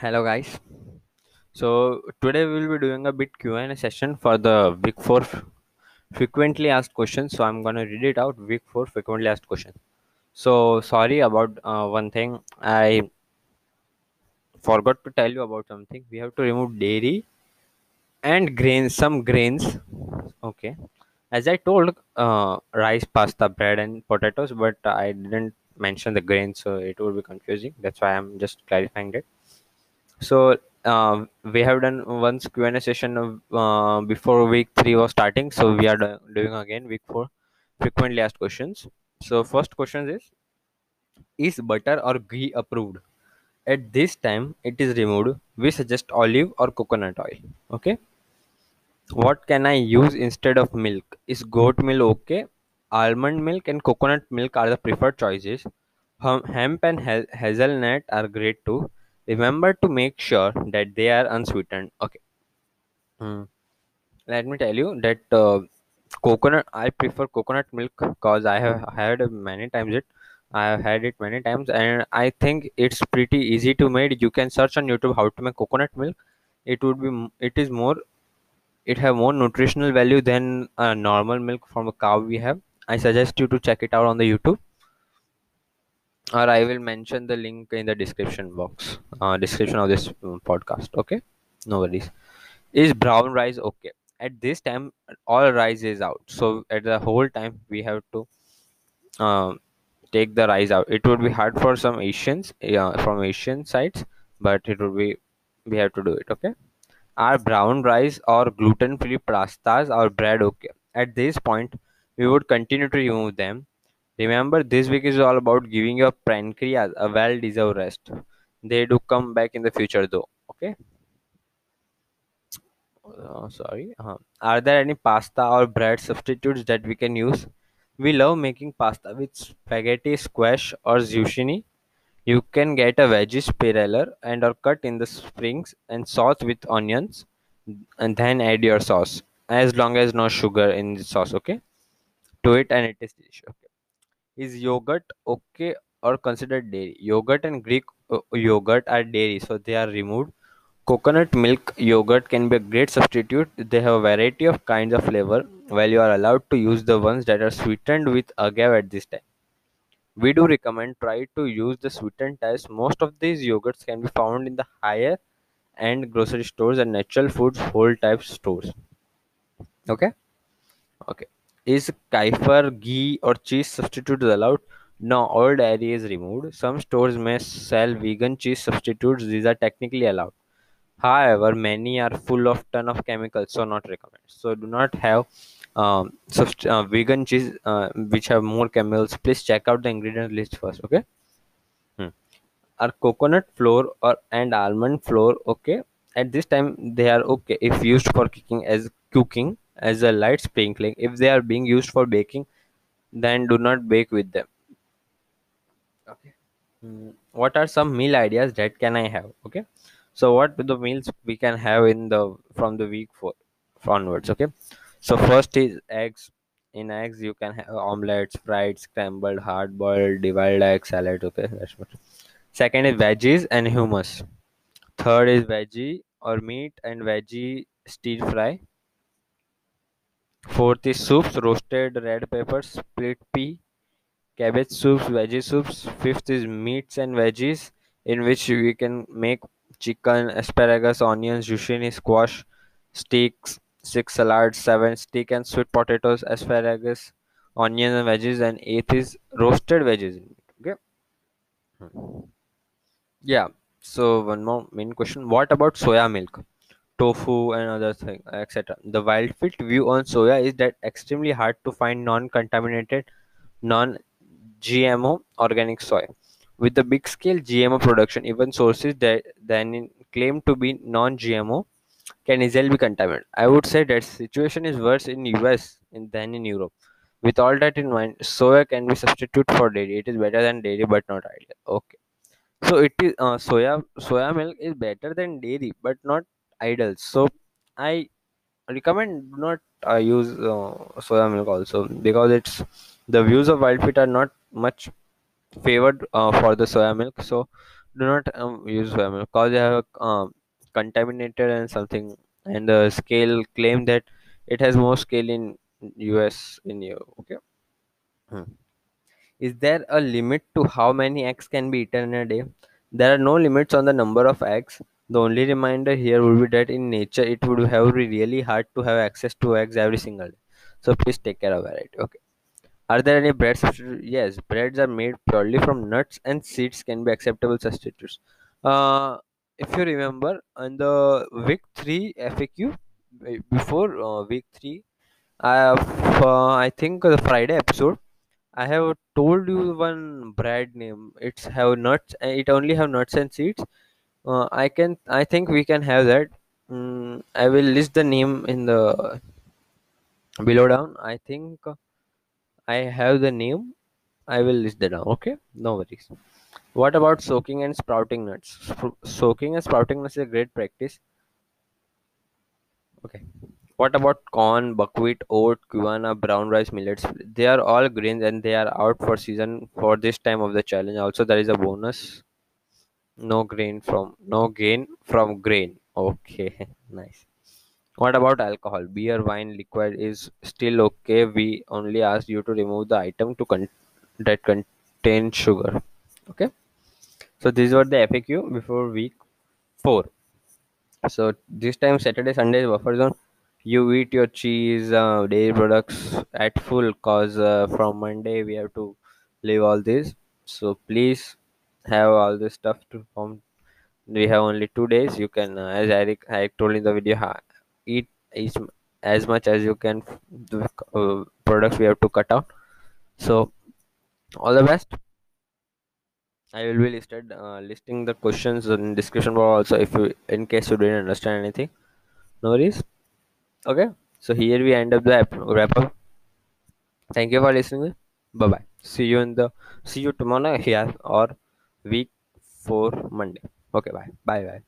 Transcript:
hello guys. So today we will be doing a bit q&a session for the week 4 frequently asked questions. So i'm going to read it out week 4 frequently asked questions so sorry about uh, one thing. I forgot to tell you about something. We have to remove dairy and grains some grains. Okay. As i told uh, rice pasta bread and potatoes but i didn't mention the grains so it would be confusing. That's why i'm just clarifying it so uh, we have done once Q&A session uh, before week three was starting. So we are do- doing again week four frequently asked questions. So first question is: Is butter or ghee approved? At this time, it is removed. We suggest olive or coconut oil. Okay. What can I use instead of milk? Is goat milk okay? Almond milk and coconut milk are the preferred choices. Hemp and hazelnut are great too. Remember to make sure that they are unsweetened. Okay. Hmm. Let me tell you that uh, coconut. I prefer coconut milk because I have had many times. It I have had it many times, and I think it's pretty easy to make. You can search on YouTube how to make coconut milk. It would be. It is more it have more nutritional value than uh, normal milk from a cow we have i suggest you to check it out on the youtube or i will mention the link in the description box. Uh, description of this um, podcast okay? No worries. Is brown rice okay? At this time all rice is out. So at the whole time we have to um, take the rice out. It would be hard for some asians yeah, from asian sides but it would be we have to do it okay? Are brown rice or gluten free pastas or bread okay? At this point, we would continue to remove them. Remember, this week is all about giving your pancreas a well deserved rest. They do come back in the future though. Okay? Uh, sorry. Uh, are there any pasta or bread substitutes that we can use? We love making pasta with spaghetti, squash, or zucchini. You can get a veggie spiraler and or cut in the springs and sauce with onions and then add your sauce as long as no sugar in the sauce okay to it and it is delicious okay is yogurt okay or considered dairy. Yogurt and greek uh, yogurt are dairy so they are removed. Coconut milk yogurt can be a great substitute. They have a variety of kinds of flavor while you are allowed to use the ones that are sweetened with agave at this time. We do recommend try to use the sweetened types. Most of these yogurts can be found in the higher end grocery stores and natural foods whole type stores. Okay? Okay. Is kefir, ghee, or cheese substitutes allowed? No, all dairy is removed. Some stores may sell vegan cheese substitutes. These are technically allowed. However, many are full of ton of chemicals, so not recommended. So do not have um, subst- uh, vegan cheese uh, which have more chemicals. Please check out the ingredient list first. Okay. Hmm. Are coconut flour or and almond flour okay? At this time, they are okay if used for cooking as cooking as a light sprinkling. If they are being used for baking then do not bake with them. Okay. Mm, what are some meal ideas that can i have? Okay. So what the meals we can have in the from the week four onwards okay? So first is eggs. In eggs you can have omelets fried scrambled hard boiled deviled egg salad okay? That's what. Second is veggies and hummus. Third is veggie or meat and veggie stir fry fourth is soups roasted red peppers split pea cabbage soups, veggie soups. Fifth is meats and veggies, in which we can make chicken, asparagus, onions, zucchini, squash, steaks. Six salads, seven steak and sweet potatoes, asparagus, onions and veggies, and eighth is roasted veggies. Okay. Hmm. Yeah. So one more main question: What about soya milk? Tofu and other things etc the wild fit view on soya is that extremely hard to find non-contaminated non-gmo organic soy. With the big scale gmo production even sources that then claim to be non-gmo can easily be contaminated. I would say that situation is worse in us than in europe. With all that in mind soya can be substitute for dairy. It is better than dairy but not ideal. Okay. So it is uh, soya soya milk is better than dairy but not ideal so i recommend not uh, use uh, soya milk also because it's the views of wildfit are not much favored uh, for the soya milk. So do not um, use family because they have um, contaminated and something and the scale claim that it has more scale in us in you okay? Hmm. is there a limit to how many eggs can be eaten in a day? There are no limits on the number of eggs the only reminder here would be that in nature it would have really hard to have access to eggs every single day so please take care of it okay are there any bread substitutes? Yes, breads are made purely from nuts and seeds can be acceptable substitutes. Uh, if you remember, on the week 3 FAQ, uh, before uh, week 3, I have, uh, I think the Friday episode, I have told you one bread name. It's have nuts. uh, It only have nuts and seeds. Uh, I can. I think we can have that. Mm, I will list the name in the below down. I think I have the name. I will list that down. Okay, no worries. What about soaking and sprouting nuts? Soaking and sprouting nuts is a great practice. Okay. What about corn, buckwheat, oat, quinoa, brown rice, millets? They are all grains and they are out for season for this time of the challenge. Also, there is a bonus. No grain from no gain from grain. Okay, nice. What about alcohol? Beer, wine, liquid is still okay. We only ask you to remove the item to con- that contain sugar. Okay. So these were the FAQ before week four. So this time Saturday, Sunday buffer zone. You eat your cheese, uh, dairy products at full cause uh, from Monday we have to leave all this. So please have all this stuff to form. We have only two days. You can, uh, as Eric, I told in the video, ha- eat as much as you can. The uh, products we have to cut out. So all the best. I will be listed uh, listing the questions in description box also if you in case you didn't understand anything. No worries. Okay. So here we end up the wrap up. Thank you for listening. Bye bye. See you in the see you tomorrow here or week four Monday. Okay. Bye. Bye bye.